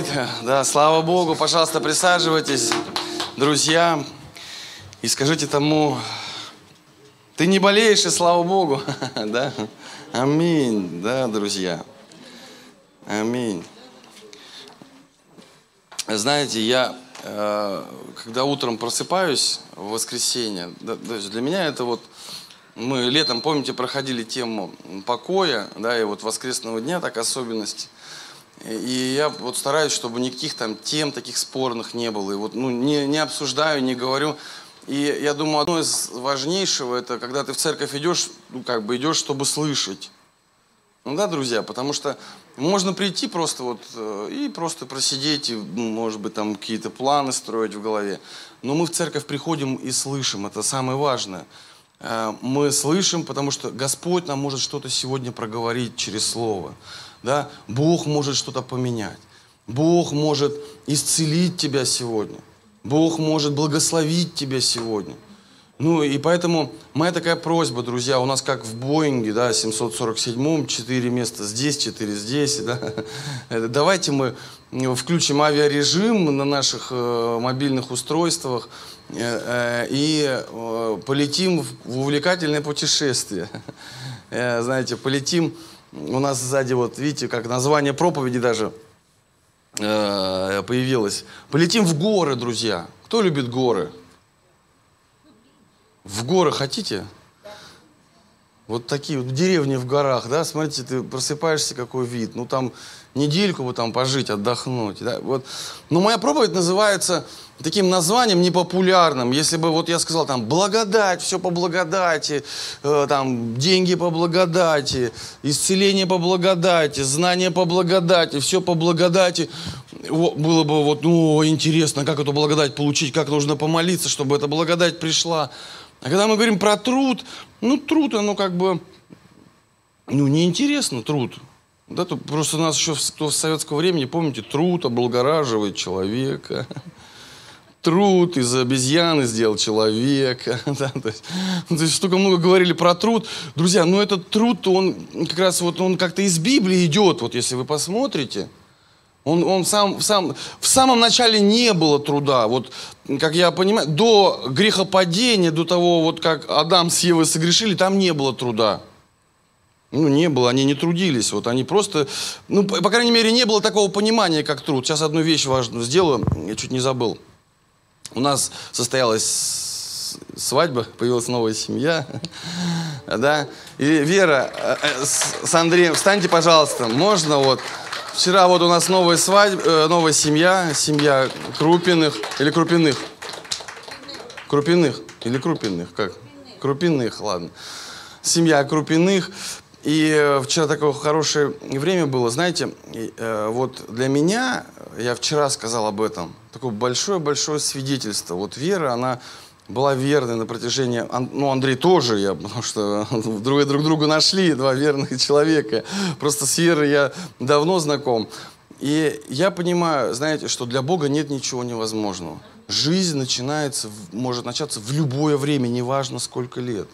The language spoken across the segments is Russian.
болит. Да, слава Богу. Пожалуйста, присаживайтесь, друзья. И скажите тому, ты не болеешь, и слава Богу. Да? Аминь. Да, друзья. Аминь. Знаете, я, э, когда утром просыпаюсь в воскресенье, для меня это вот, мы летом, помните, проходили тему покоя, да, и вот воскресного дня, так особенность. И я вот стараюсь, чтобы никаких там тем таких спорных не было. И вот, ну, не, не обсуждаю, не говорю. И я думаю, одно из важнейшего, это когда ты в церковь идешь, ну, как бы идешь, чтобы слышать. Ну да, друзья, потому что можно прийти просто вот э, и просто просидеть, и, ну, может быть, там какие-то планы строить в голове. Но мы в церковь приходим и слышим, это самое важное. Э, мы слышим, потому что Господь нам может что-то сегодня проговорить через Слово. Да? Бог может что-то поменять. Бог может исцелить тебя сегодня. Бог может благословить тебя сегодня. Ну и поэтому моя такая просьба, друзья, у нас как в Боинге, да, 747-м, 4 места здесь, 4 здесь, да. Давайте мы включим авиарежим на наших э, мобильных устройствах э, э, и полетим в увлекательное путешествие. Знаете, полетим, у нас сзади вот, видите, как название проповеди даже э, появилось. Полетим в горы, друзья. Кто любит горы? В горы хотите? Вот такие вот деревни в горах, да, смотрите, ты просыпаешься, какой вид. Ну, там недельку бы там пожить, отдохнуть, да, вот. Но моя проповедь называется таким названием непопулярным. Если бы вот я сказал там благодать, все по благодати, э, там деньги по благодати, исцеление по благодати, знания по благодати, все по благодати, было бы вот, ну, интересно, как эту благодать получить, как нужно помолиться, чтобы эта благодать пришла. А когда мы говорим про труд, ну, труд, оно как бы, ну, неинтересно труд. Да, тут просто у нас еще с советского помните, труд облагораживает человека. Труд из обезьяны сделал человека. Да, то, есть, ну, то есть столько много говорили про труд. Друзья, ну этот труд, он как раз вот он как-то из Библии идет, вот если вы посмотрите – он, он сам, сам, в самом начале не было труда. Вот, как я понимаю, до грехопадения, до того, вот как Адам с Евой согрешили, там не было труда. Ну, не было, они не трудились. Вот они просто, ну, по, по крайней мере, не было такого понимания, как труд. Сейчас одну вещь важную сделаю, я чуть не забыл. У нас состоялась свадьба, появилась новая семья, да. И Вера э, э, с Андреем, встаньте, пожалуйста, можно вот... Вчера вот у нас новая свадьба, э, новая семья, семья Крупиных или Крупиных? Крупиных или Крупиных, как? Крупиных, ладно. Семья Крупиных. И э, вчера такое хорошее время было. Знаете, э, вот для меня, я вчера сказал об этом, такое большое-большое свидетельство. Вот Вера, она была верной на протяжении... Ну, Андрей тоже, я, потому что друг, друг друга нашли, два верных человека. Просто с Верой я давно знаком. И я понимаю, знаете, что для Бога нет ничего невозможного. Жизнь начинается, может начаться в любое время, неважно сколько лет.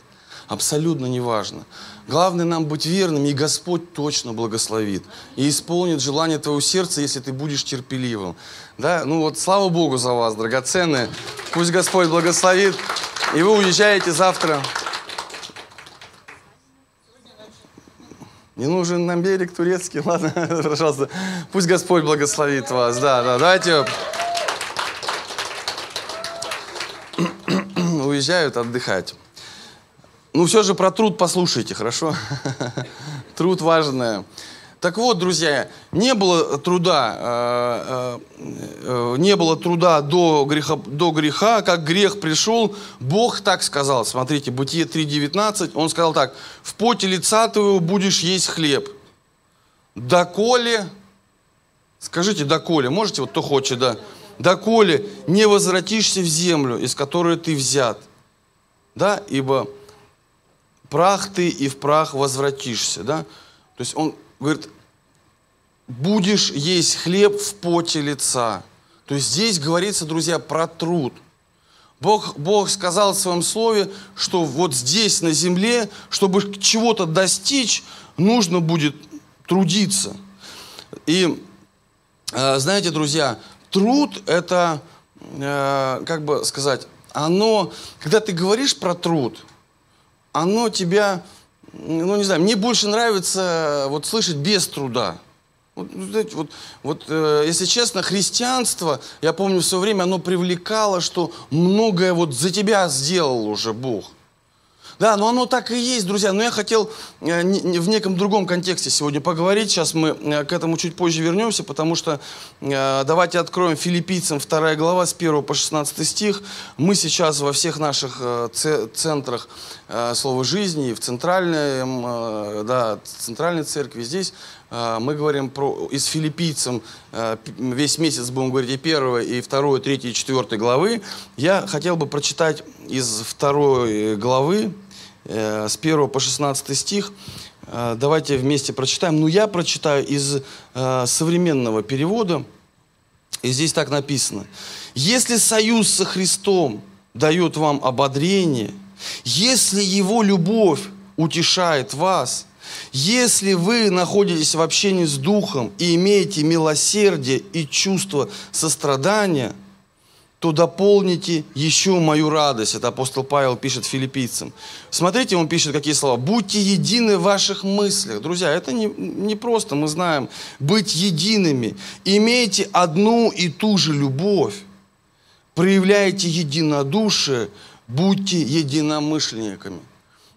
Абсолютно неважно. Главное нам быть верными, и Господь точно благословит. И исполнит желание твоего сердца, если ты будешь терпеливым. Да? Ну вот слава Богу за вас, драгоценные. Пусть Господь благословит. И вы уезжаете завтра. Не нужен нам берег турецкий, ладно, пожалуйста. Пусть Господь благословит вас. Да, да, давайте. Уезжают отдыхать. Ну, все же про труд послушайте, хорошо? Труд важное. Так вот, друзья, не было труда, э, э, э, не было труда до греха, до греха, как грех пришел, Бог так сказал. Смотрите, Бытие 3.19, Он сказал так, в поте лица твоего будешь есть хлеб. Доколе, скажите, доколе, можете, вот кто хочет, да, доколе не возвратишься в землю, из которой ты взят. Да, ибо прах ты и в прах возвратишься, да? То есть он говорит, будешь есть хлеб в поте лица. То есть здесь говорится, друзья, про труд. Бог, Бог сказал в своем слове, что вот здесь, на земле, чтобы чего-то достичь, нужно будет трудиться. И э, знаете, друзья, труд это, э, как бы сказать, оно, когда ты говоришь про труд, оно тебя, ну не знаю, мне больше нравится вот слышать без труда. Вот, знаете, вот, вот э, если честно, христианство, я помню, в свое время оно привлекало, что многое вот за тебя сделал уже Бог. Да, но оно так и есть, друзья. Но я хотел э, в неком другом контексте сегодня поговорить. Сейчас мы э, к этому чуть позже вернемся, потому что э, давайте откроем филиппийцам 2 глава с 1 по 16 стих. Мы сейчас во всех наших центрах Слова жизни, в центральной, да, центральной церкви, здесь мы говорим про, из филиппийцам, весь месяц будем говорить и первой, и второй, и третьей, и четвертой главы. Я хотел бы прочитать из второй главы, Э, с 1 по 16 стих. Э, давайте вместе прочитаем. Ну, я прочитаю из э, современного перевода. И здесь так написано. «Если союз со Христом дает вам ободрение, если Его любовь утешает вас, если вы находитесь в общении с Духом и имеете милосердие и чувство сострадания – то дополните еще мою радость. Это апостол Павел пишет филиппийцам. Смотрите, он пишет какие слова. Будьте едины в ваших мыслях. Друзья, это не, не просто, мы знаем. Быть едиными. Имейте одну и ту же любовь. Проявляйте единодушие. Будьте единомышленниками.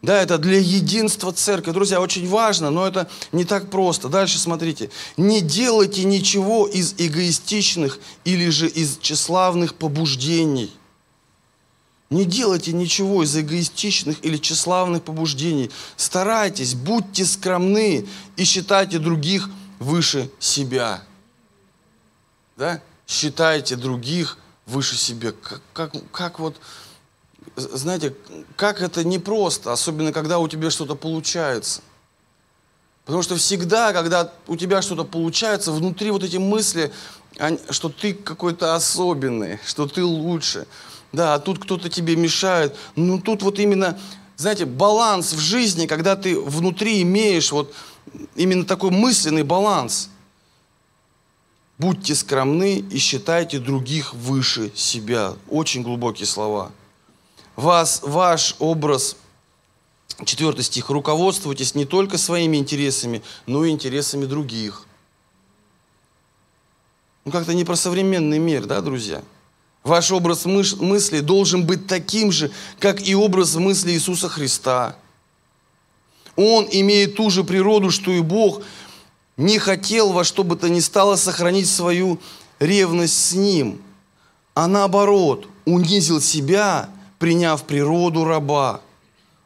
Да, это для единства церкви. Друзья, очень важно, но это не так просто. Дальше смотрите. Не делайте ничего из эгоистичных или же из тщеславных побуждений. Не делайте ничего из эгоистичных или тщеславных побуждений. Старайтесь, будьте скромны и считайте других выше себя. Да? Считайте других выше себя. Как, как, как вот знаете, как это непросто, особенно когда у тебя что-то получается. Потому что всегда, когда у тебя что-то получается, внутри вот эти мысли, что ты какой-то особенный, что ты лучше. Да, а тут кто-то тебе мешает. Ну тут вот именно, знаете, баланс в жизни, когда ты внутри имеешь вот именно такой мысленный баланс. Будьте скромны и считайте других выше себя. Очень глубокие слова вас, ваш образ, четвертый стих, руководствуйтесь не только своими интересами, но и интересами других. Ну, как-то не про современный мир, да, друзья? Ваш образ мысли должен быть таким же, как и образ мысли Иисуса Христа. Он имеет ту же природу, что и Бог, не хотел во что бы то ни стало сохранить свою ревность с Ним, а наоборот, унизил себя приняв природу раба.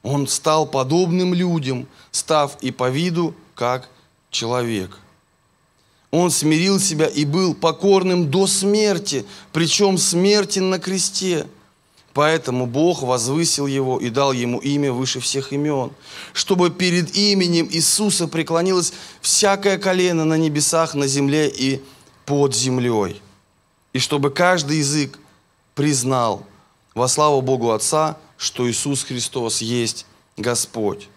Он стал подобным людям, став и по виду, как человек. Он смирил себя и был покорным до смерти, причем смерти на кресте. Поэтому Бог возвысил его и дал ему имя выше всех имен, чтобы перед именем Иисуса преклонилось всякое колено на небесах, на земле и под землей. И чтобы каждый язык признал, во славу Богу Отца, что Иисус Христос есть Господь.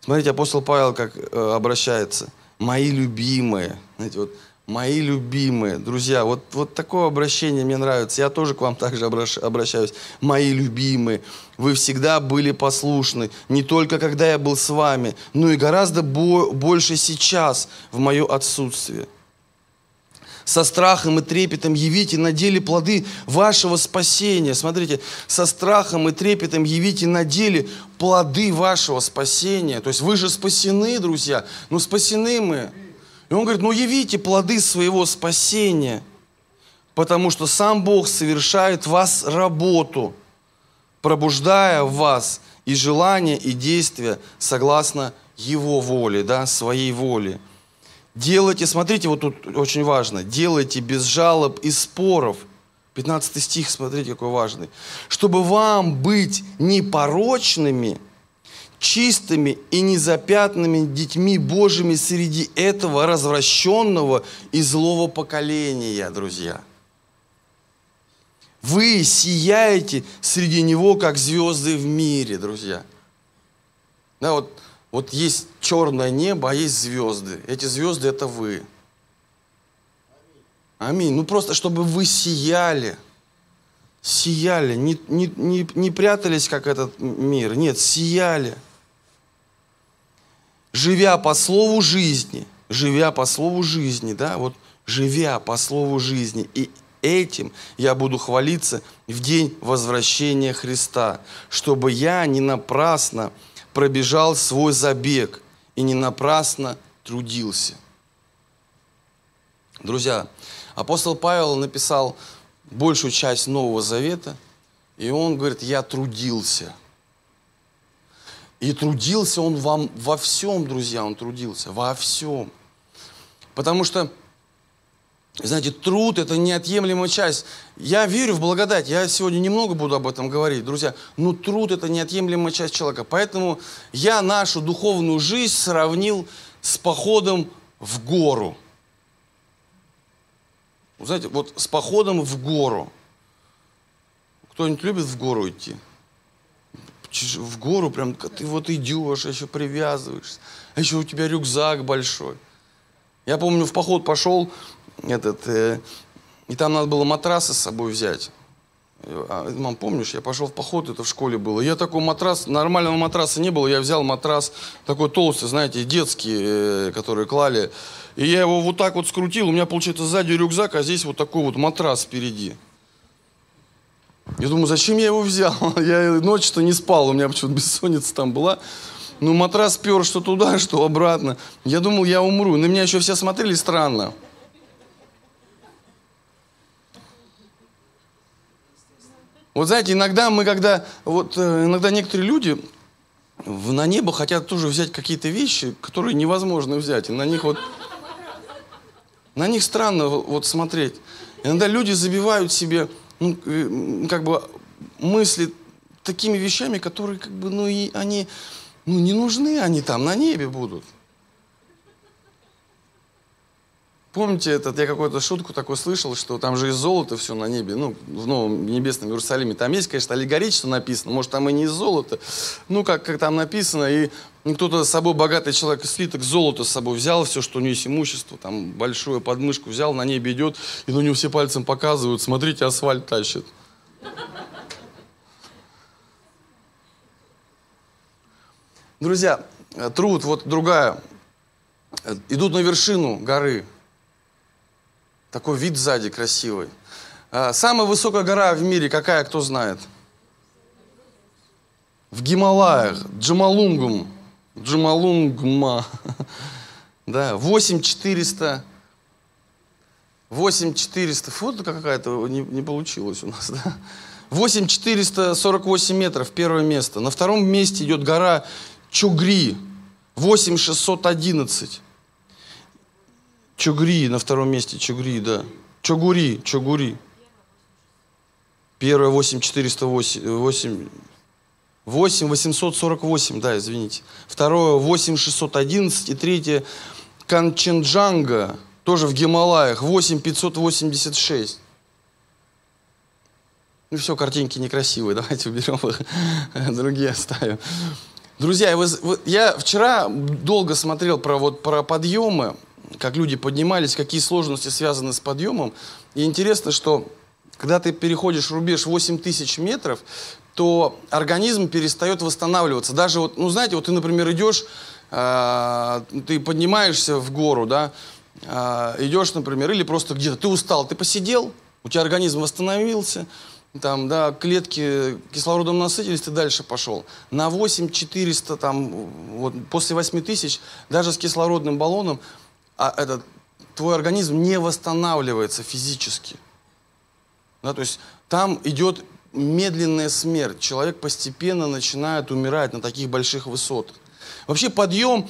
Смотрите, апостол Павел как э, обращается. Мои любимые. Знаете, вот, мои любимые. Друзья, вот, вот такое обращение мне нравится. Я тоже к вам также обращаюсь. Мои любимые. Вы всегда были послушны. Не только когда я был с вами, но и гораздо больше сейчас в мое отсутствие со страхом и трепетом явите на деле плоды вашего спасения. Смотрите, со страхом и трепетом явите на деле плоды вашего спасения. То есть вы же спасены, друзья. Ну, спасены мы. И он говорит, ну, явите плоды своего спасения, потому что сам Бог совершает вас работу, пробуждая в вас и желания, и действия согласно Его воле, да, своей воле. Делайте, смотрите, вот тут очень важно, делайте без жалоб и споров. 15 стих, смотрите, какой важный. Чтобы вам быть непорочными, чистыми и незапятными детьми Божьими среди этого развращенного и злого поколения, друзья. Вы сияете среди него, как звезды в мире, друзья. Да, вот вот есть черное небо, а есть звезды. Эти звезды – это вы. Аминь. Ну просто, чтобы вы сияли. Сияли. Не, не, не, не прятались, как этот мир. Нет, сияли. Живя по слову жизни. Живя по слову жизни, да, вот живя по слову жизни. И этим я буду хвалиться в день возвращения Христа, чтобы я не напрасно пробежал свой забег и не напрасно трудился. Друзья, апостол Павел написал большую часть Нового Завета, и он говорит, я трудился. И трудился он вам во всем, друзья, он трудился, во всем. Потому что знаете, труд – это неотъемлемая часть. Я верю в благодать, я сегодня немного буду об этом говорить, друзья, но труд – это неотъемлемая часть человека. Поэтому я нашу духовную жизнь сравнил с походом в гору. Знаете, вот с походом в гору. Кто-нибудь любит в гору идти? В гору прям ты вот идешь, а еще привязываешься, а еще у тебя рюкзак большой. Я помню, в поход пошел, этот, э, и там надо было матрасы с собой взять. А, мам, помнишь, я пошел в поход, это в школе было. Я такой матрас, нормального матраса не было, я взял матрас такой толстый, знаете, детский, э, который клали. И я его вот так вот скрутил, у меня получается сзади рюкзак, а здесь вот такой вот матрас впереди. Я думаю, зачем я его взял? Я ночью-то не спал, у меня почему-то бессонница там была. Ну, матрас пер что туда, что обратно. Я думал, я умру. На меня еще все смотрели странно. Вот знаете, иногда мы, когда, вот э, иногда некоторые люди на небо хотят тоже взять какие-то вещи, которые невозможно взять. И на них вот, на них странно вот смотреть. Иногда люди забивают себе, ну, э, как бы, мысли такими вещами, которые, как бы, ну, и они, ну, не нужны, они там на небе будут. Помните, этот, я какую-то шутку такой слышал, что там же из золота все на небе, ну, в Новом Небесном Иерусалиме. Там есть, конечно, аллегорично написано, может, там и не из золота, ну, как, как там написано, и кто-то с собой, богатый человек, слиток золота с собой взял, все, что у него есть имущество, там, большую подмышку взял, на небе идет, и на него все пальцем показывают, смотрите, асфальт тащит. Друзья, труд, вот другая, идут на вершину горы, такой вид сзади красивый. А, самая высокая гора в мире какая, кто знает? В Гималаях, Джамалунгум. Джамалунгма. Да, 8400. 8400. Фото какая-то не, не получилось у нас, да? 8448 метров, первое место. На втором месте идет гора Чугри, 8611. Чугри на втором месте, Чугри, да. Чугури, Чугури. Первое 8408, 8, 8 848, да, извините. Второе 8611 и третье Канченджанга, тоже в Гималаях, 8586. Ну все, картинки некрасивые, давайте уберем их, другие оставим. Друзья, вы, вы, я вчера долго смотрел про, вот, про подъемы, как люди поднимались, какие сложности связаны с подъемом. И интересно, что когда ты переходишь рубеж 8 тысяч метров, то организм перестает восстанавливаться. Даже вот, ну знаете, вот ты, например, идешь, э, ты поднимаешься в гору, да, э, идешь, например, или просто где-то, ты устал, ты посидел, у тебя организм восстановился, там, да, клетки кислородом насытились, ты дальше пошел. На 8 400, там, вот, после 8 тысяч, даже с кислородным баллоном, а этот, твой организм не восстанавливается физически. Да, то есть там идет медленная смерть. Человек постепенно начинает умирать на таких больших высотах. Вообще подъем,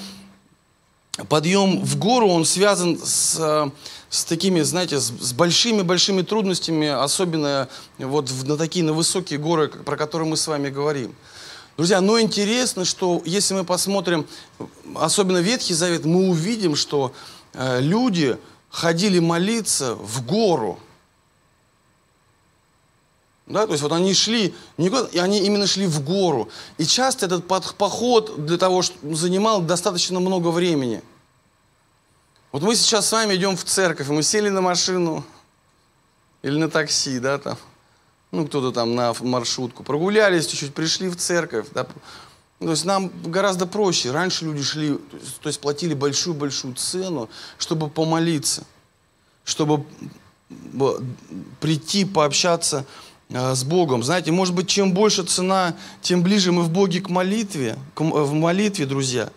подъем в гору, он связан с, с такими, знаете, с большими-большими трудностями, особенно вот на такие, на высокие горы, про которые мы с вами говорим. Друзья, но интересно, что если мы посмотрим, особенно Ветхий Завет, мы увидим, что люди ходили молиться в гору. Да, то есть вот они шли, и они именно шли в гору. И часто этот поход для того, чтобы занимал достаточно много времени. Вот мы сейчас с вами идем в церковь, мы сели на машину, или на такси, да, там, ну, кто-то там на маршрутку, прогулялись чуть-чуть, пришли в церковь, да, то есть нам гораздо проще. Раньше люди шли, то есть платили большую-большую цену, чтобы помолиться, чтобы прийти, пообщаться э, с Богом. Знаете, может быть, чем больше цена, тем ближе мы в Боге к молитве, к, в молитве, друзья.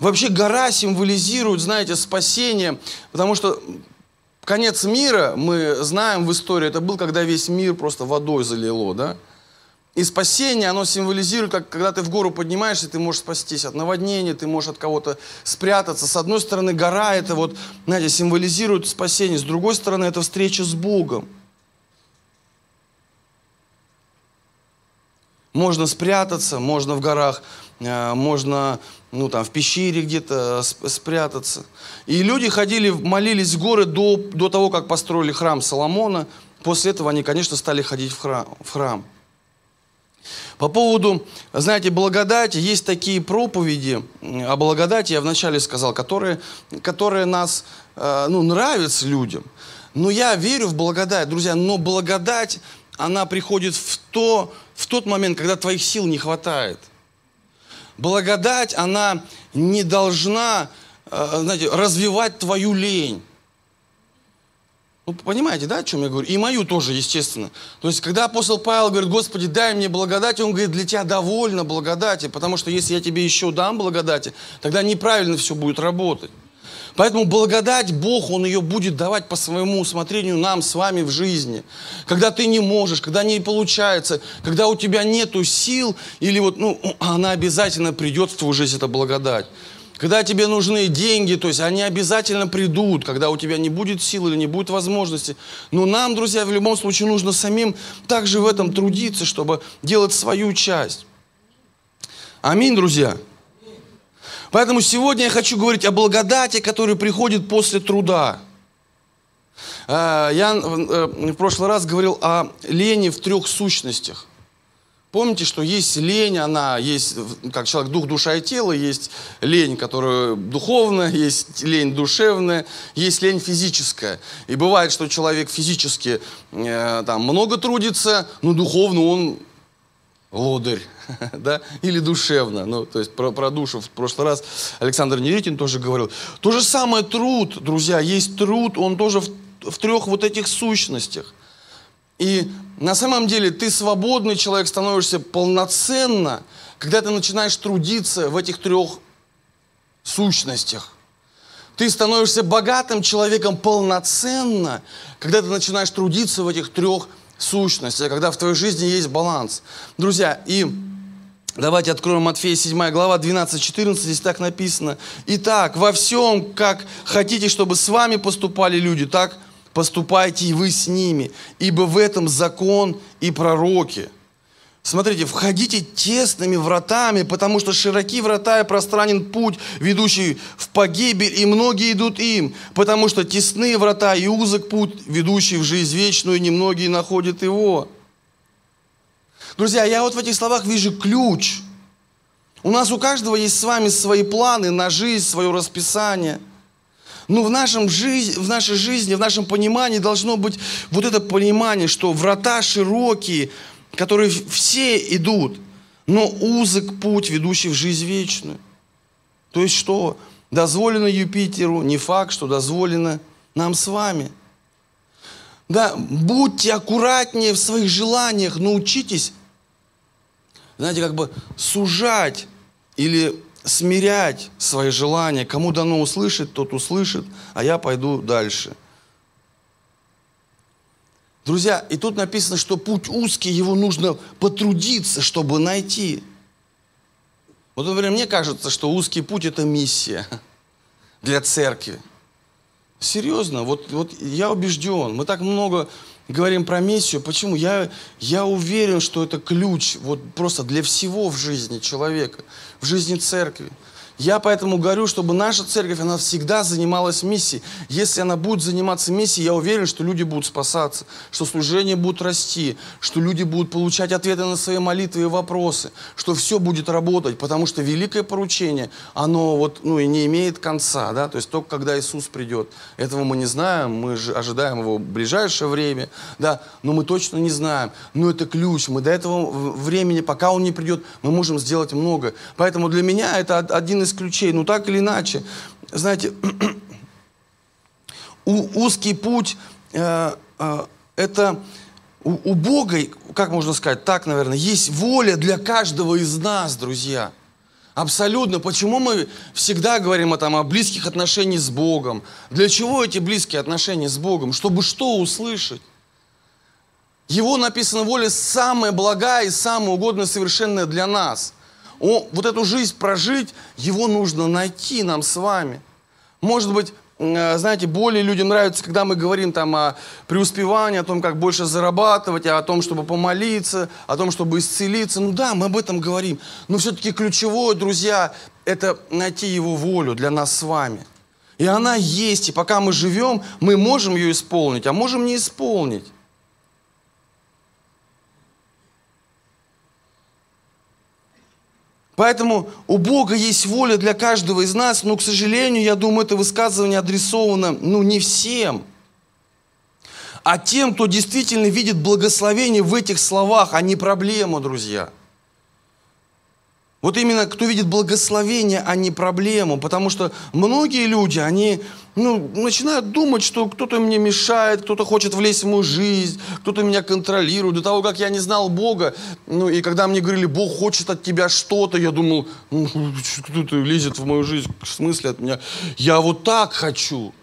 Вообще гора символизирует, знаете, спасение, потому что конец мира, мы знаем в истории, это был, когда весь мир просто водой залило, да? И спасение, оно символизирует, как когда ты в гору поднимаешься, ты можешь спастись от наводнения, ты можешь от кого-то спрятаться. С одной стороны, гора это вот, знаете, символизирует спасение. С другой стороны, это встреча с Богом. Можно спрятаться, можно в горах, э, можно ну, там, в пещере где-то спрятаться. И люди ходили, молились в горы до, до того, как построили храм Соломона. После этого они, конечно, стали ходить в храм. В храм. По поводу, знаете, благодати, есть такие проповеди о благодати, я вначале сказал, которые, которые нас, э, ну, нравятся людям. Но я верю в благодать, друзья, но благодать, она приходит в, то, в тот момент, когда твоих сил не хватает. Благодать, она не должна, э, знаете, развивать твою лень. Ну, понимаете, да, о чем я говорю? И мою тоже, естественно. То есть, когда апостол Павел говорит, Господи, дай мне благодать, он говорит, для тебя довольно благодати, потому что если я тебе еще дам благодати, тогда неправильно все будет работать. Поэтому благодать Бог, Он ее будет давать по своему усмотрению нам с вами в жизни. Когда ты не можешь, когда не получается, когда у тебя нету сил, или вот, ну, она обязательно придет в твою жизнь, эта благодать. Когда тебе нужны деньги, то есть они обязательно придут, когда у тебя не будет сил или не будет возможности. Но нам, друзья, в любом случае нужно самим также в этом трудиться, чтобы делать свою часть. Аминь, друзья. Поэтому сегодня я хочу говорить о благодати, которая приходит после труда. А, я э, в прошлый раз говорил о лени в трех сущностях. Помните, что есть лень, она есть, как человек, дух, душа и тело, есть лень, которая духовная, есть лень душевная, есть лень физическая. И бывает, что человек физически э, там много трудится, но духовно он лодырь, да, или душевно. Ну, то есть про, про душу в прошлый раз Александр Неритин тоже говорил. То же самое труд, друзья, есть труд, он тоже в, в трех вот этих сущностях. И на самом деле ты свободный человек становишься полноценно, когда ты начинаешь трудиться в этих трех сущностях. Ты становишься богатым человеком полноценно, когда ты начинаешь трудиться в этих трех сущностях, когда в твоей жизни есть баланс. Друзья, и давайте откроем Матфея 7 глава 12-14, здесь так написано. Итак, во всем, как хотите, чтобы с вами поступали люди, так поступайте и вы с ними, ибо в этом закон и пророки. Смотрите, входите тесными вратами, потому что широки врата и пространен путь, ведущий в погибель, и многие идут им, потому что тесные врата и узок путь, ведущий в жизнь вечную, и немногие находят его. Друзья, я вот в этих словах вижу ключ. У нас у каждого есть с вами свои планы на жизнь, свое расписание – но в, нашем жизни, в нашей жизни, в нашем понимании должно быть вот это понимание, что врата широкие, которые все идут, но узок путь, ведущий в жизнь вечную. То есть что? Дозволено Юпитеру, не факт, что дозволено нам с вами. Да, будьте аккуратнее в своих желаниях, научитесь, знаете, как бы сужать или смирять свои желания. Кому дано услышать, тот услышит, а я пойду дальше. Друзья, и тут написано, что путь узкий, его нужно потрудиться, чтобы найти. Вот, например, мне кажется, что узкий путь – это миссия для церкви. Серьезно, вот, вот я убежден. Мы так много говорим про миссию. Почему? Я, я уверен, что это ключ вот просто для всего в жизни человека, в жизни церкви. Я поэтому говорю, чтобы наша церковь, она всегда занималась миссией. Если она будет заниматься миссией, я уверен, что люди будут спасаться, что служение будет расти, что люди будут получать ответы на свои молитвы и вопросы, что все будет работать, потому что великое поручение, оно вот, ну, и не имеет конца, да, то есть только когда Иисус придет. Этого мы не знаем, мы же ожидаем его в ближайшее время, да, но мы точно не знаем. Но это ключ, мы до этого времени, пока он не придет, мы можем сделать много. Поэтому для меня это один ключей. Ну так или иначе, знаете, узкий путь э, э, это у, у Бога, как можно сказать, так, наверное, есть воля для каждого из нас, друзья. Абсолютно. Почему мы всегда говорим о, там, о близких отношениях с Богом? Для чего эти близкие отношения с Богом? Чтобы что услышать? Его написано воля самая благая и самая угодная, совершенная для нас – он, вот эту жизнь прожить, его нужно найти нам с вами. Может быть, э, знаете, более людям нравится, когда мы говорим там о преуспевании, о том, как больше зарабатывать, о том, чтобы помолиться, о том, чтобы исцелиться. Ну да, мы об этом говорим. Но все-таки ключевое, друзья, это найти Его волю для нас с вами. И она есть, и пока мы живем, мы можем ее исполнить, а можем не исполнить. Поэтому у Бога есть воля для каждого из нас, но, к сожалению, я думаю, это высказывание адресовано, ну, не всем, а тем, кто действительно видит благословение в этих словах, а не проблему, друзья – вот именно кто видит благословение, а не проблему. Потому что многие люди, они ну, начинают думать, что кто-то мне мешает, кто-то хочет влезть в мою жизнь, кто-то меня контролирует. До того, как я не знал Бога, ну и когда мне говорили, Бог хочет от тебя что-то, я думал, ну, кто-то лезет в мою жизнь, в смысле от меня? Я вот так хочу.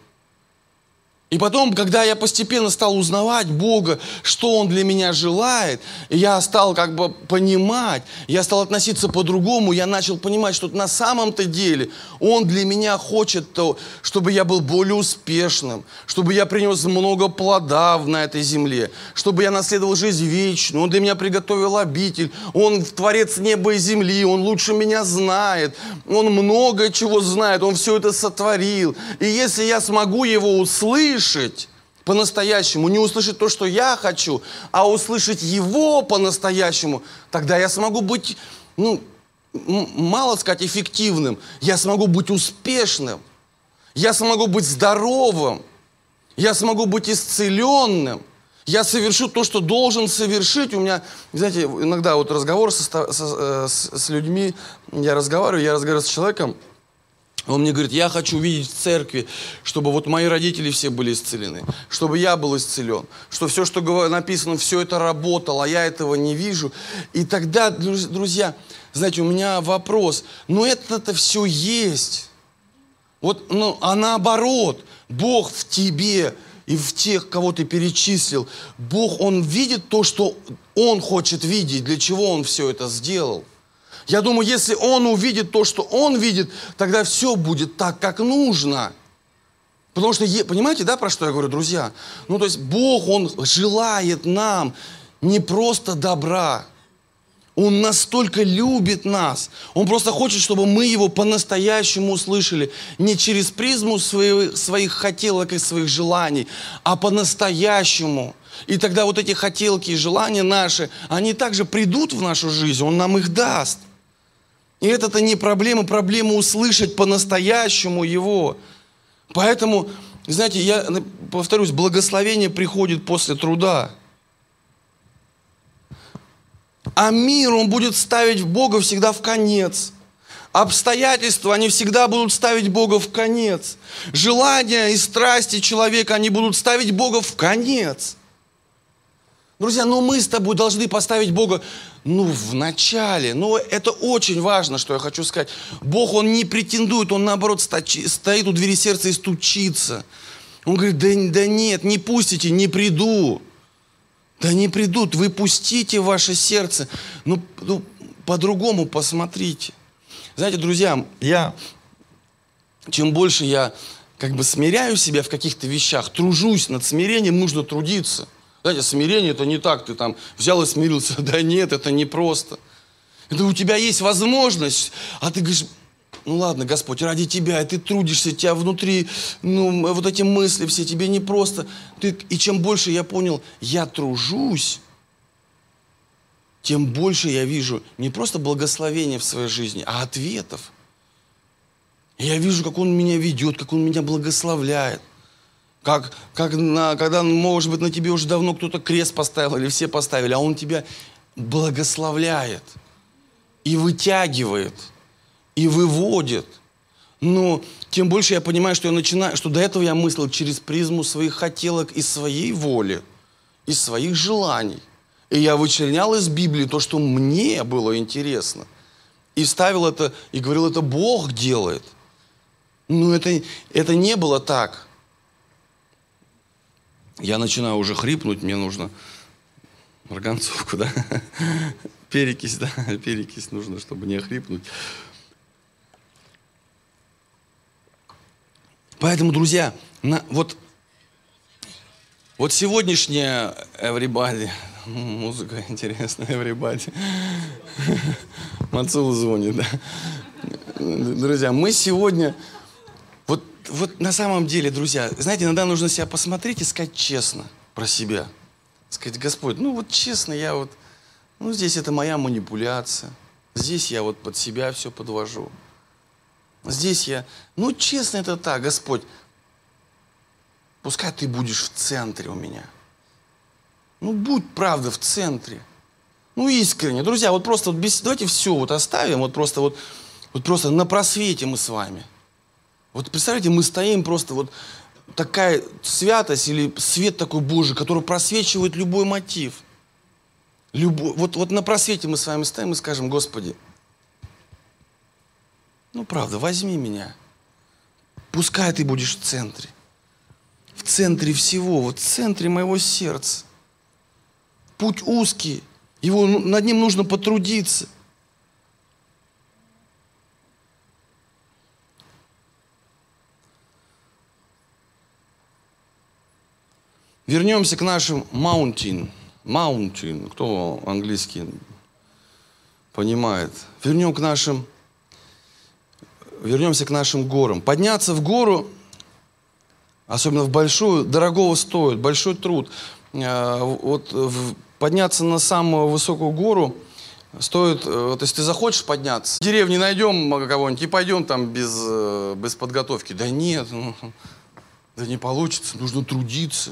И потом, когда я постепенно стал узнавать Бога, что Он для меня желает, я стал как бы понимать, я стал относиться по-другому, я начал понимать, что на самом-то деле Он для меня хочет, то, чтобы я был более успешным, чтобы я принес много плода на этой земле, чтобы я наследовал жизнь вечную. Он для меня приготовил обитель, Он творец неба и земли, Он лучше меня знает, Он много чего знает, Он все это сотворил. И если я смогу Его услышать, услышать по-настоящему, не услышать то, что я хочу, а услышать Его по-настоящему, тогда я смогу быть, ну, мало сказать, эффективным, я смогу быть успешным, я смогу быть здоровым, я смогу быть исцеленным, я совершу то, что должен совершить. У меня, знаете, иногда вот разговор со, со, э, с, с людьми, я разговариваю, я разговариваю с человеком, он мне говорит, я хочу видеть в церкви, чтобы вот мои родители все были исцелены, чтобы я был исцелен, что все, что написано, все это работало, а я этого не вижу. И тогда, друзья, знаете, у меня вопрос, ну это-то все есть. Вот, ну, а наоборот, Бог в тебе и в тех, кого ты перечислил, Бог, Он видит то, что Он хочет видеть, для чего Он все это сделал. Я думаю, если он увидит то, что он видит, тогда все будет так, как нужно. Потому что, понимаете, да, про что я говорю, друзья? Ну, то есть Бог, Он желает нам не просто добра. Он настолько любит нас. Он просто хочет, чтобы мы Его по-настоящему услышали. Не через призму своих, своих хотелок и своих желаний, а по-настоящему. И тогда вот эти хотелки и желания наши, они также придут в нашу жизнь. Он нам их даст. И это-то не проблема, проблема услышать по-настоящему Его. Поэтому, знаете, я повторюсь, благословение приходит после труда. А мир, он будет ставить Бога всегда в конец. Обстоятельства, они всегда будут ставить Бога в конец. Желания и страсти человека, они будут ставить Бога в конец. Друзья, ну мы с тобой должны поставить Бога, ну, в начале. Ну, это очень важно, что я хочу сказать. Бог, Он не претендует, Он, наоборот, стоит у двери сердца и стучится. Он говорит, да, да нет, не пустите, не приду. Да не придут, вы пустите ваше сердце. Ну, ну по-другому посмотрите. Знаете, друзья, я, чем больше я как бы смиряю себя в каких-то вещах, тружусь над смирением, нужно трудиться – знаете, смирение это не так, ты там взял и смирился. Да нет, это не просто. Это у тебя есть возможность, а ты говоришь, ну ладно, Господь, ради Тебя, ты трудишься, тебя внутри, ну, вот эти мысли все, тебе не просто. Ты, и чем больше я понял, я тружусь, тем больше я вижу не просто благословения в своей жизни, а ответов. Я вижу, как Он меня ведет, как Он меня благословляет. Как, как на, когда, может быть, на тебе уже давно кто-то крест поставил или все поставили, а Он тебя благословляет и вытягивает, и выводит. Но тем больше я понимаю, что я начинаю, что до этого я мыслил через призму своих хотелок и своей воли, и своих желаний. И я вычленял из Библии то, что мне было интересно. И ставил это, и говорил, это Бог делает. Но это, это не было так. Я начинаю уже хрипнуть, мне нужно марганцовку, да? Перекись, да, перекись нужно, чтобы не охрипнуть. Поэтому, друзья, на, вот, вот сегодняшняя everybody, музыка интересная, everybody, Мацул звонит, да. Друзья, мы сегодня, вот, на самом деле, друзья, знаете, иногда нужно себя посмотреть и сказать честно про себя. Сказать, Господь, ну вот честно, я вот, ну здесь это моя манипуляция, здесь я вот под себя все подвожу. Здесь я, ну честно это так, Господь, пускай ты будешь в центре у меня. Ну будь правда в центре. Ну искренне. Друзья, вот просто вот без, давайте все вот оставим, вот просто вот, вот просто на просвете мы с вами. Вот представляете, мы стоим просто вот такая святость или свет такой Божий, который просвечивает любой мотив. Любой, вот, вот на просвете мы с вами стоим и скажем, Господи, ну, правда, возьми меня. Пускай ты будешь в центре. В центре всего, вот в центре моего сердца. Путь узкий, его, ну, над ним нужно потрудиться. Вернемся к нашим mountain. Mountain, кто английский понимает. Вернем к нашим вернемся к нашим горам. Подняться в гору, особенно в большую, дорогого стоит, большой труд. Э, вот подняться на самую высокую гору стоит, э, вот если ты захочешь подняться, в деревне найдем кого-нибудь и пойдем там без, э, без подготовки. Да нет, ну, да не получится, нужно трудиться.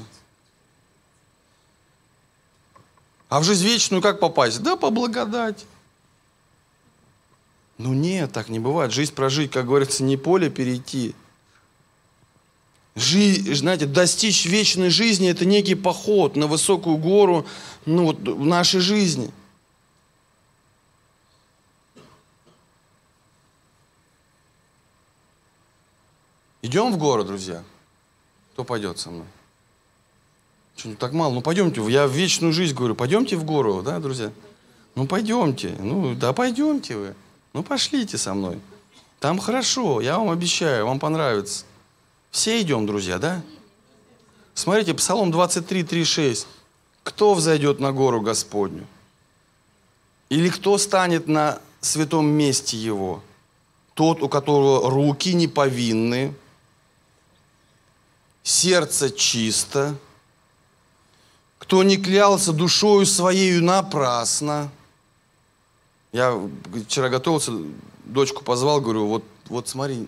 А в жизнь вечную как попасть? Да по благодати. Ну нет, так не бывает. Жизнь прожить, как говорится, не поле перейти. Жизнь, знаете, достичь вечной жизни – это некий поход на высокую гору ну, вот, в нашей жизни. Идем в гору, друзья? Кто пойдет со мной? Что, ну так мало? Ну пойдемте, я в вечную жизнь говорю, пойдемте в гору, да, друзья? Ну пойдемте, ну да пойдемте вы. Ну пошлите со мной. Там хорошо, я вам обещаю, вам понравится. Все идем, друзья, да? Смотрите, Псалом 23, 3, 6. Кто взойдет на гору Господню? Или кто станет на святом месте Его? Тот, у которого руки не повинны, сердце чисто, кто не клялся душою своею напрасно, я вчера готовился, дочку позвал, говорю, вот, вот смотри,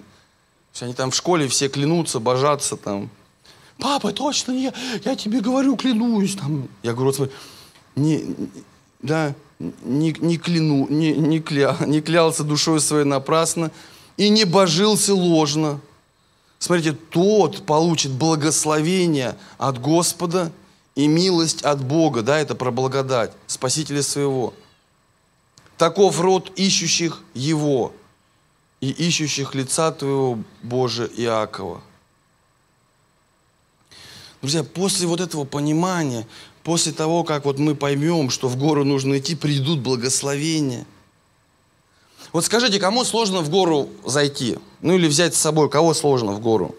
они там в школе все клянутся, божатся там. Папа, точно, я, я тебе говорю, клянусь. Там. Я говорю, вот смотри, не, да, не, не кляну, не, не, кля, не клялся душой своей напрасно и не божился ложно. Смотрите, тот получит благословение от Господа и милость от Бога, да, это про благодать, Спасителя своего. Таков род ищущих Его и ищущих лица Твоего, Боже Иакова. Друзья, после вот этого понимания, после того, как вот мы поймем, что в гору нужно идти, придут благословения. Вот скажите, кому сложно в гору зайти? Ну или взять с собой, кого сложно в гору?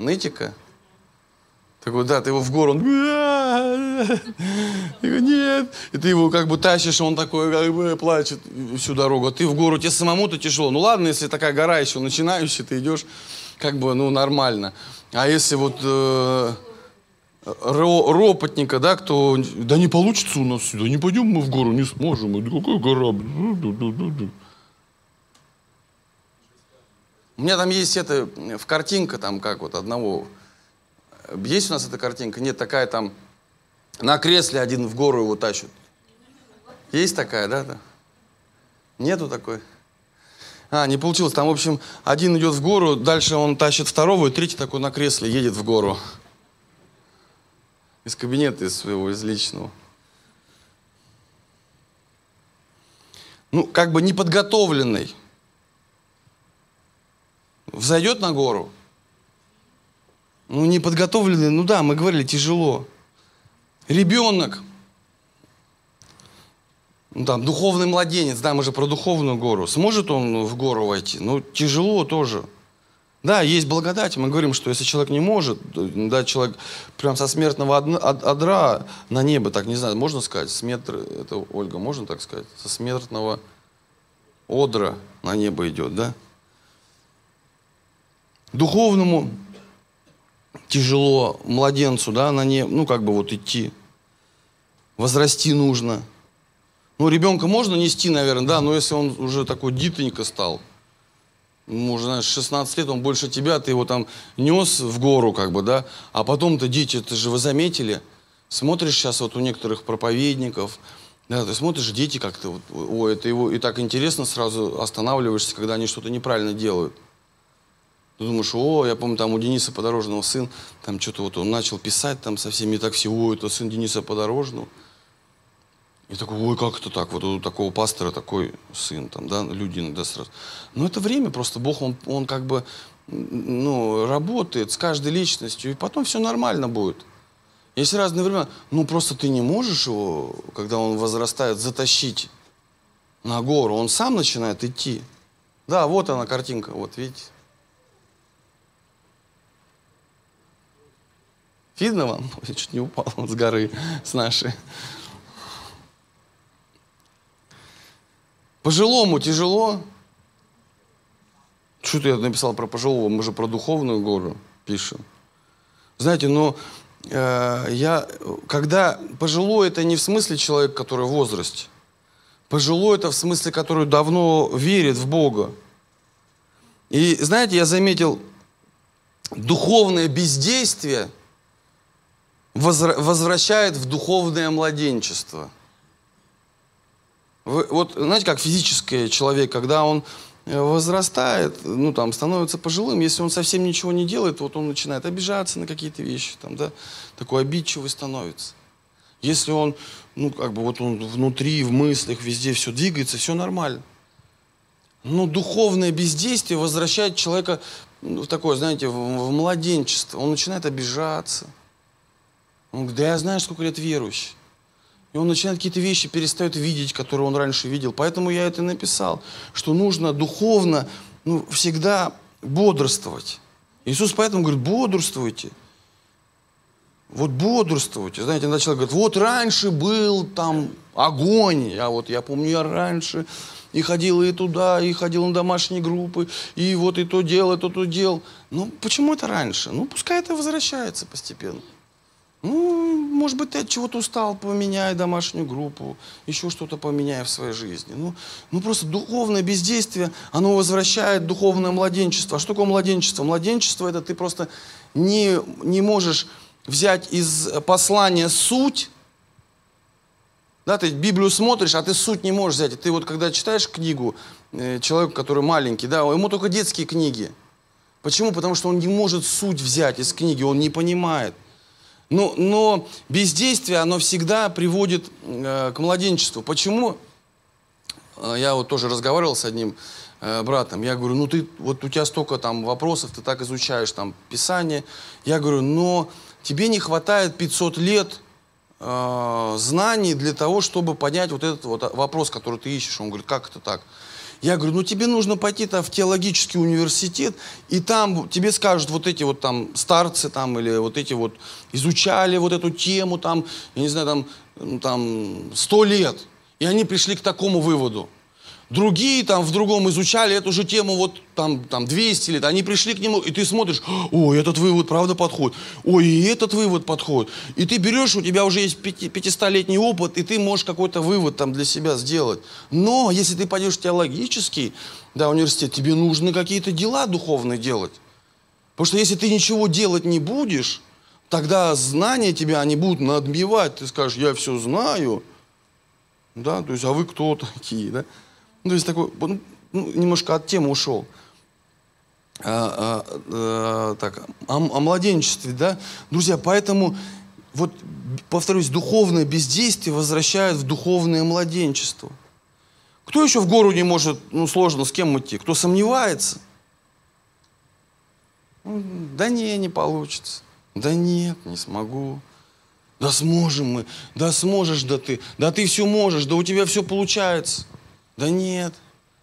Нытика? Так вот, да, ты его в гору, он говорю, нет. И ты его как бы тащишь, он такой как бы плачет всю дорогу. А ты в гору, тебе самому-то тяжело. Ну ладно, если такая гора еще начинающая, ты идешь как бы, ну, нормально. А если вот э, ро, ропотника, да, кто, да не получится у нас сюда, не пойдем мы в гору, не сможем. Это какая гора? У меня там есть это, в картинка там как вот одного. Есть у нас эта картинка? Нет, такая там на кресле один в гору его тащат. Есть такая, да? да? Нету такой? А, не получилось. Там, в общем, один идет в гору, дальше он тащит второго, и третий такой на кресле едет в гору. Из кабинета, из своего, из личного. Ну, как бы неподготовленный. Взойдет на гору. Ну, неподготовленный, ну да, мы говорили, тяжело. Ребенок, ну, там, духовный младенец, да, мы же про духовную гору. Сможет он в гору войти? Ну, тяжело тоже. Да, есть благодать. Мы говорим, что если человек не может, да, человек прям со смертного одра на небо, так не знаю, можно сказать, смерть, это Ольга, можно так сказать, со смертного одра на небо идет, да? Духовному тяжело младенцу, да, на небо, ну, как бы вот идти возрасти нужно. Ну, ребенка можно нести, наверное, да, но если он уже такой дитонько стал, уже, знаешь, 16 лет, он больше тебя, ты его там нес в гору, как бы, да, а потом-то дети, это же вы заметили, смотришь сейчас вот у некоторых проповедников, да, ты смотришь, дети как-то, вот, ой, это его, и так интересно сразу останавливаешься, когда они что-то неправильно делают. Ты думаешь, о, я помню, там у Дениса Подорожного сын, там что-то вот он начал писать, там совсем не так все, о, это сын Дениса Подорожного. И такой, ой, как это так? Вот у такого пастора такой сын, там, да, люди иногда сразу. Но это время просто, Бог, он, он как бы, ну, работает с каждой личностью, и потом все нормально будет. Есть разные времена. Ну, просто ты не можешь его, когда он возрастает, затащить на гору. Он сам начинает идти. Да, вот она картинка, вот, видите. Видно вам? Я чуть не упал с горы, с нашей. Пожилому тяжело. Что-то я написал про пожилого, мы же про духовную гору пишем. Знаете, но э, я, когда пожилой, это не в смысле человек, который в возрасте. Пожилой это в смысле, который давно верит в Бога. И знаете, я заметил, духовное бездействие возвращает в духовное младенчество – вы, вот знаете, как физический человек, когда он э, возрастает, ну там становится пожилым, если он совсем ничего не делает, вот он начинает обижаться на какие-то вещи, там, да, такой обидчивый становится. Если он, ну как бы вот он внутри, в мыслях, везде все двигается, все нормально. Но духовное бездействие возвращает человека ну, в такое, знаете, в, в младенчество. Он начинает обижаться. Он говорит, да я знаю, сколько лет верующий. И он начинает какие-то вещи, перестает видеть, которые он раньше видел. Поэтому я это написал, что нужно духовно ну, всегда бодрствовать. Иисус поэтому говорит, бодрствуйте. Вот бодрствуйте. Знаете, иногда человек говорит, вот раньше был там огонь. Я вот, я помню, я раньше и ходил и туда, и ходил на домашние группы, и вот и то делал, и то то делал. Ну, почему это раньше? Ну, пускай это возвращается постепенно. Ну, может быть, ты от чего-то устал, поменяй домашнюю группу, еще что-то поменяй в своей жизни. Ну, ну, просто духовное бездействие, оно возвращает духовное младенчество. А что такое младенчество? Младенчество – это ты просто не, не можешь взять из послания суть, да, ты Библию смотришь, а ты суть не можешь взять. И ты вот когда читаешь книгу, э, человек, который маленький, да, ему только детские книги. Почему? Потому что он не может суть взять из книги, он не понимает. Но, но бездействие, оно всегда приводит э, к младенчеству. Почему? Э, я вот тоже разговаривал с одним э, братом. Я говорю, ну ты, вот у тебя столько там вопросов, ты так изучаешь там Писание. Я говорю, но тебе не хватает 500 лет э, знаний для того, чтобы понять вот этот вот вопрос, который ты ищешь. Он говорит, как это так? Я говорю, ну тебе нужно пойти там в теологический университет, и там тебе скажут вот эти вот там старцы там, или вот эти вот изучали вот эту тему там, я не знаю, там там, сто лет. И они пришли к такому выводу. Другие там в другом изучали эту же тему вот там, там 200 лет. Они пришли к нему, и ты смотришь, ой, этот вывод правда подходит. Ой, и этот вывод подходит. И ты берешь, у тебя уже есть 500-летний опыт, и ты можешь какой-то вывод там для себя сделать. Но если ты пойдешь в теологический да, университет, тебе нужно какие-то дела духовные делать. Потому что если ты ничего делать не будешь, тогда знания тебя, они будут надбивать. Ты скажешь, я все знаю. Да, то есть, а вы кто такие, да? Ну, то есть такой, ну, немножко от темы ушел. А, а, а, так, о, о младенчестве, да? Друзья, поэтому, вот, повторюсь, духовное бездействие возвращает в духовное младенчество. Кто еще в гору не может, ну, сложно с кем идти? Кто сомневается? Ну, да не, не получится. Да нет, не смогу. Да сможем мы. Да сможешь, да ты. Да ты все можешь, да у тебя все получается. Да нет,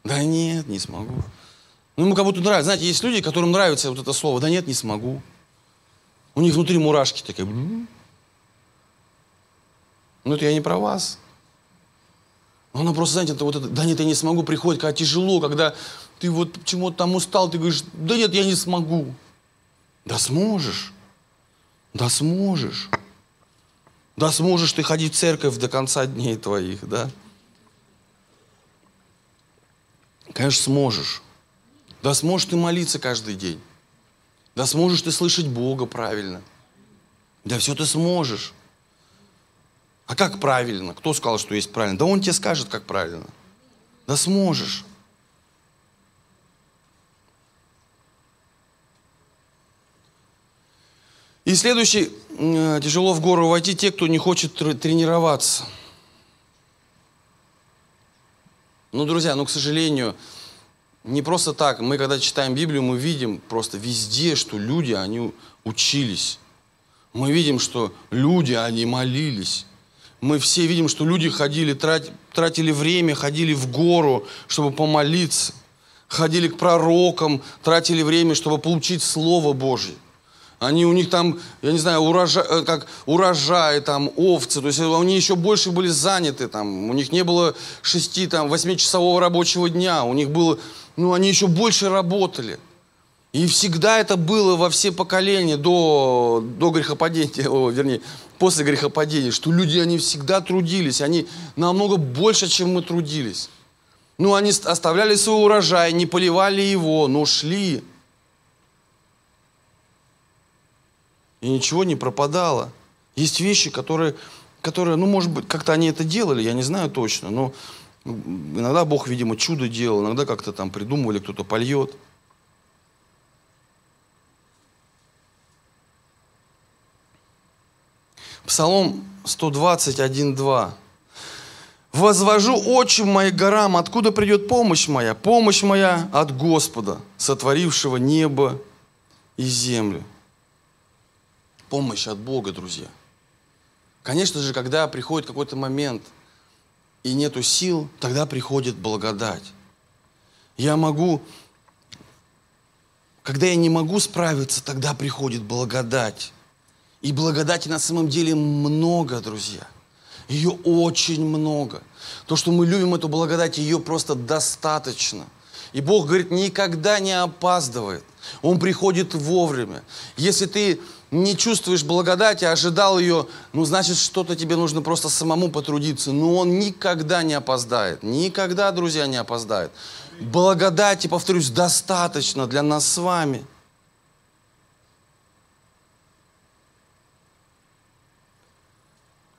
да нет, не смогу. Ну, ему как будто нравится. Знаете, есть люди, которым нравится вот это слово. Да нет, не смогу. У них внутри мурашки такие. Ну, это я не про вас. Оно просто, знаете, это вот это, да нет, я не смогу, приходит, когда тяжело, когда ты вот чему-то там устал, ты говоришь, да нет, я не смогу. Да сможешь. Да сможешь. Да сможешь ты ходить в церковь до конца дней твоих, да? Конечно, сможешь. Да сможешь ты молиться каждый день. Да сможешь ты слышать Бога правильно. Да все ты сможешь. А как правильно? Кто сказал, что есть правильно? Да он тебе скажет, как правильно. Да сможешь. И следующий, тяжело в гору войти те, кто не хочет тренироваться. Ну, друзья, ну, к сожалению, не просто так. Мы, когда читаем Библию, мы видим просто везде, что люди, они учились. Мы видим, что люди, они молились. Мы все видим, что люди ходили, тратили время, ходили в гору, чтобы помолиться. Ходили к пророкам, тратили время, чтобы получить Слово Божье. Они у них там, я не знаю, урожай, э, как урожай, там, овцы. То есть они еще больше были заняты. Там. У них не было шести, там, восьмичасового рабочего дня. У них было, ну, они еще больше работали. И всегда это было во все поколения до, до грехопадения, о, вернее, после грехопадения, что люди, они всегда трудились, они намного больше, чем мы трудились. Ну, они оставляли свой урожай, не поливали его, но шли. И ничего не пропадало. Есть вещи, которые, которые, ну, может быть, как-то они это делали, я не знаю точно, но иногда Бог, видимо, чудо делал, иногда как-то там придумывали, кто-то польет. Псалом 121.2. «Возвожу очи мои горам, откуда придет помощь моя? Помощь моя от Господа, сотворившего небо и землю» помощь от Бога, друзья. Конечно же, когда приходит какой-то момент и нету сил, тогда приходит благодать. Я могу, когда я не могу справиться, тогда приходит благодать. И благодати на самом деле много, друзья. Ее очень много. То, что мы любим эту благодать, ее просто достаточно. И Бог говорит, никогда не опаздывает. Он приходит вовремя. Если ты не чувствуешь благодати, ожидал ее, ну, значит, что-то тебе нужно просто самому потрудиться. Но он никогда не опоздает. Никогда, друзья, не опоздает. Благодати, повторюсь, достаточно для нас с вами.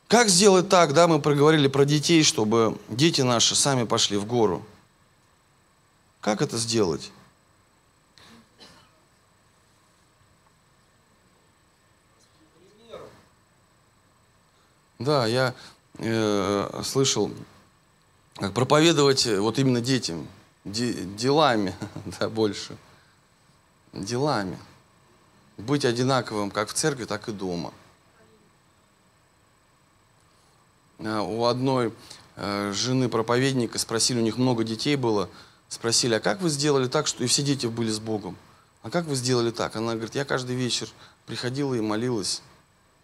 Как сделать так, да, мы проговорили про детей, чтобы дети наши сами пошли в гору. Как это сделать? Да, я э, слышал, как проповедовать э, вот именно детям, де, делами, да, больше. Делами. Быть одинаковым как в церкви, так и дома. А у одной э, жены проповедника спросили, у них много детей было, спросили, а как вы сделали так, что и все дети были с Богом? А как вы сделали так? Она говорит, я каждый вечер приходила и молилась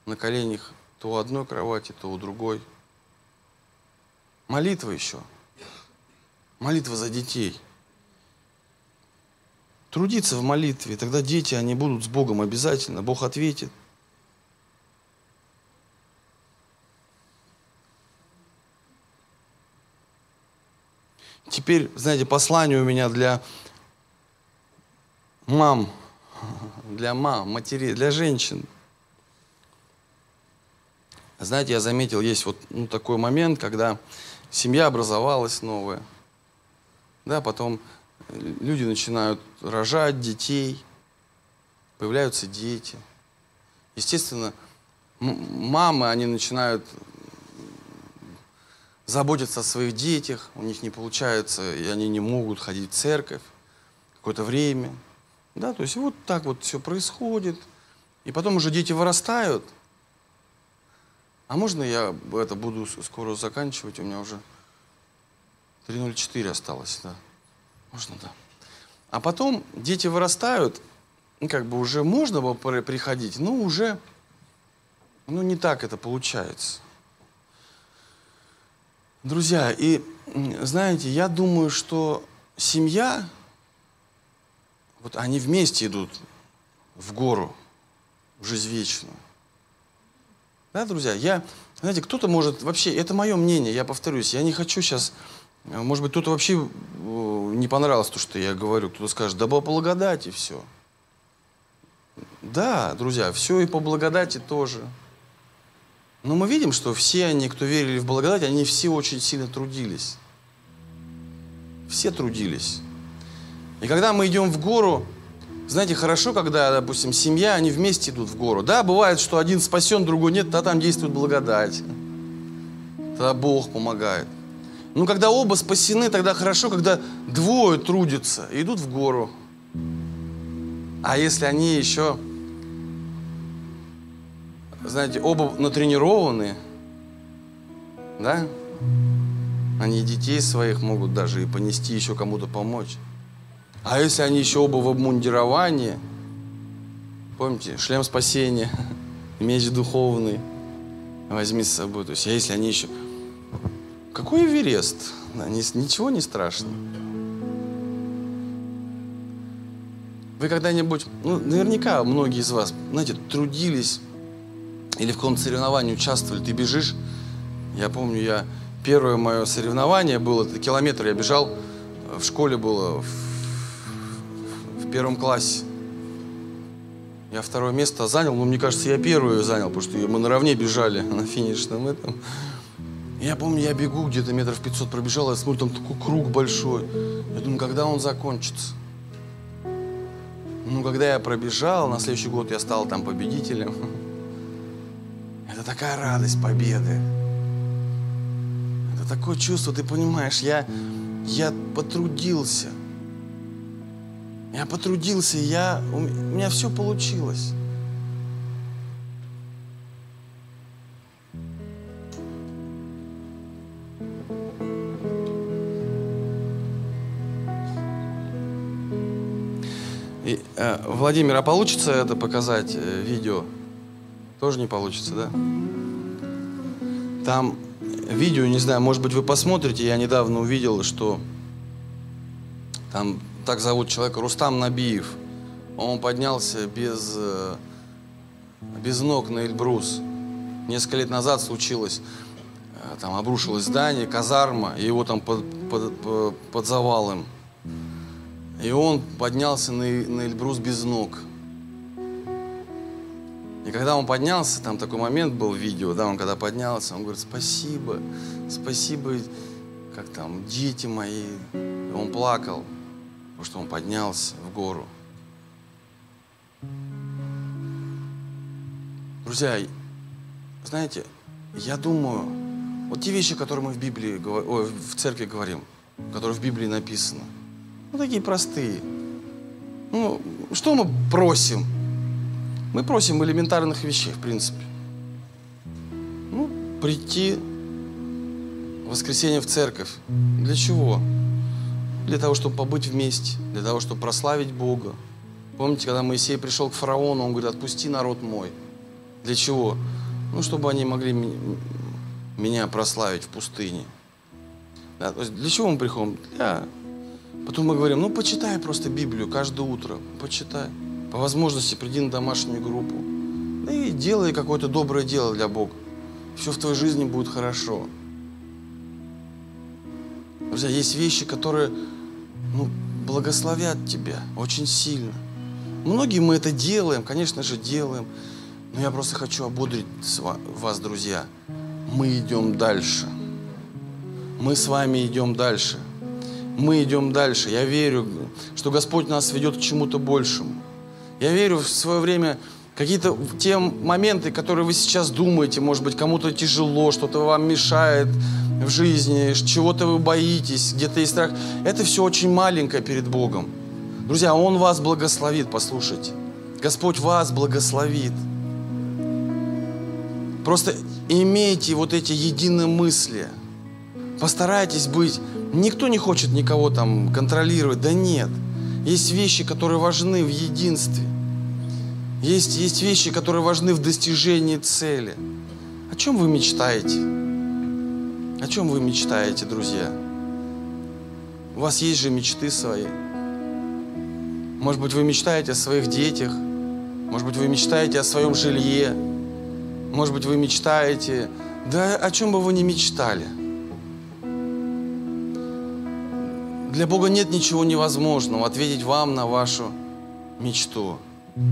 на коленях то у одной кровати, то у другой. Молитва еще. Молитва за детей. Трудиться в молитве, тогда дети, они будут с Богом обязательно. Бог ответит. Теперь, знаете, послание у меня для мам, для мам, матерей, для женщин. Знаете, я заметил, есть вот ну, такой момент, когда семья образовалась новая, да, потом люди начинают рожать детей, появляются дети. Естественно, мамы, они начинают заботиться о своих детях, у них не получается, и они не могут ходить в церковь какое-то время. Да, то есть вот так вот все происходит. И потом уже дети вырастают. А можно я это буду скоро заканчивать? У меня уже 3.04 осталось, да. Можно, да. А потом дети вырастают, ну, как бы уже можно было приходить, но уже, ну, не так это получается. Друзья, и знаете, я думаю, что семья, вот они вместе идут в гору, в жизнь вечную. Да, друзья, я, знаете, кто-то может вообще, это мое мнение, я повторюсь, я не хочу сейчас, может быть, кто-то вообще э, не понравилось то, что я говорю, кто-то скажет, да по благодати все. Да, друзья, все и по благодати тоже. Но мы видим, что все они, кто верили в благодать, они все очень сильно трудились. Все трудились. И когда мы идем в гору, знаете, хорошо, когда, допустим, семья, они вместе идут в гору. Да, бывает, что один спасен, другой нет, тогда там действует благодать. Тогда Бог помогает. Но когда оба спасены, тогда хорошо, когда двое трудятся и идут в гору. А если они еще, знаете, оба натренированы, да, они детей своих могут даже и понести, еще кому-то помочь. А если они еще оба в обмундировании, помните, шлем спасения, меч духовный, возьми с собой. То есть, а если они еще... Какой Эверест? Ничего не страшно. Вы когда-нибудь, ну, наверняка многие из вас, знаете, трудились или в каком-то соревновании участвовали, ты бежишь. Я помню, я первое мое соревнование было, это километр я бежал, в школе было, в первом классе. Я второе место занял, но мне кажется, я первое занял, потому что мы наравне бежали на финишном этом. я помню, я бегу где-то метров 500 пробежал, я смотрю, там такой круг большой. Я думаю, когда он закончится? Ну, когда я пробежал, на следующий год я стал там победителем. Это такая радость победы. Это такое чувство, ты понимаешь, я, я потрудился – я потрудился, я, у меня все получилось. И, э, Владимир, а получится это показать э, видео? Тоже не получится, да? Там видео, не знаю, может быть, вы посмотрите, я недавно увидел, что там так зовут человека, Рустам Набиев. Он поднялся без, э, без ног на Эльбрус. Несколько лет назад случилось, э, там обрушилось здание, казарма, и его там под, под, под завалом. И он поднялся на, на Эльбрус без ног. И когда он поднялся, там такой момент был в видео, да, он когда поднялся, он говорит, спасибо, спасибо, как там, дети мои. И он плакал потому что он поднялся в гору. Друзья, знаете, я думаю, вот те вещи, которые мы в Библии, ой, в церкви говорим, которые в Библии написаны, ну, такие простые. Ну, что мы просим? Мы просим элементарных вещей, в принципе. Ну, прийти в воскресенье в церковь. Для чего? Для того, чтобы побыть вместе, для того, чтобы прославить Бога. Помните, когда Моисей пришел к фараону, он говорит, отпусти народ мой. Для чего? Ну, чтобы они могли меня прославить в пустыне. Да? То есть для чего мы приходим? Для... Потом мы говорим, ну почитай просто Библию каждое утро, почитай. По возможности приди на домашнюю группу. И делай какое-то доброе дело для Бога. Все в твоей жизни будет хорошо. Друзья, есть вещи, которые ну, благословят тебя очень сильно. Многие мы это делаем, конечно же, делаем. Но я просто хочу ободрить вас, друзья. Мы идем дальше. Мы с вами идем дальше. Мы идем дальше. Я верю, что Господь нас ведет к чему-то большему. Я верю в свое время какие-то те моменты, которые вы сейчас думаете, может быть, кому-то тяжело, что-то вам мешает в жизни, чего-то вы боитесь, где-то есть страх. Это все очень маленькое перед Богом. Друзья, Он вас благословит, послушайте. Господь вас благословит. Просто имейте вот эти единые мысли. Постарайтесь быть... Никто не хочет никого там контролировать. Да нет. Есть вещи, которые важны в единстве. Есть, есть вещи, которые важны в достижении цели. О чем вы мечтаете? О чем вы мечтаете, друзья? У вас есть же мечты свои. Может быть, вы мечтаете о своих детях. Может быть, вы мечтаете о своем жилье. Может быть, вы мечтаете, да о чем бы вы ни мечтали. Для Бога нет ничего невозможного ответить вам на вашу мечту. Ну,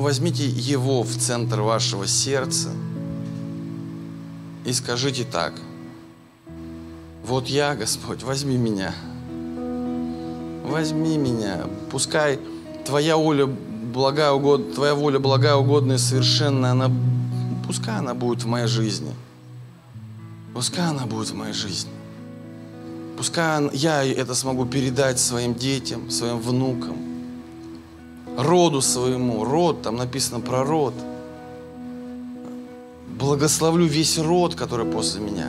возьмите Его в центр вашего сердца и скажите так. Вот я, Господь, возьми меня. Возьми меня. Пускай Твоя воля благая, угод... Твоя воля благая, угодная, совершенная, она, пускай она будет в моей жизни. Пускай она будет в моей жизни. Пускай я это смогу передать своим детям, своим внукам, роду своему. Род, там написано про род. Благословлю весь род, который после меня.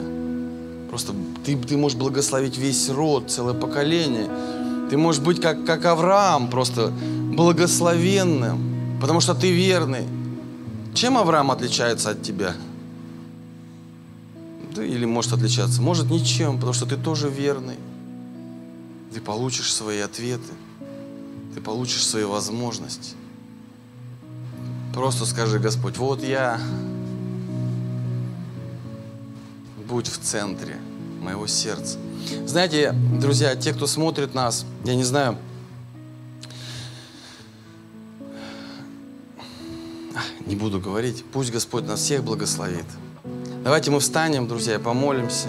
Просто ты, ты можешь благословить весь род, целое поколение. Ты можешь быть как, как Авраам, просто благословенным, потому что ты верный. Чем Авраам отличается от тебя? Да, или может отличаться? Может ничем, потому что ты тоже верный. Ты получишь свои ответы. Ты получишь свои возможности. Просто скажи, Господь, вот я. Будь в центре моего сердца. Знаете, друзья, те, кто смотрит нас, я не знаю, не буду говорить. Пусть Господь нас всех благословит. Давайте мы встанем, друзья, помолимся.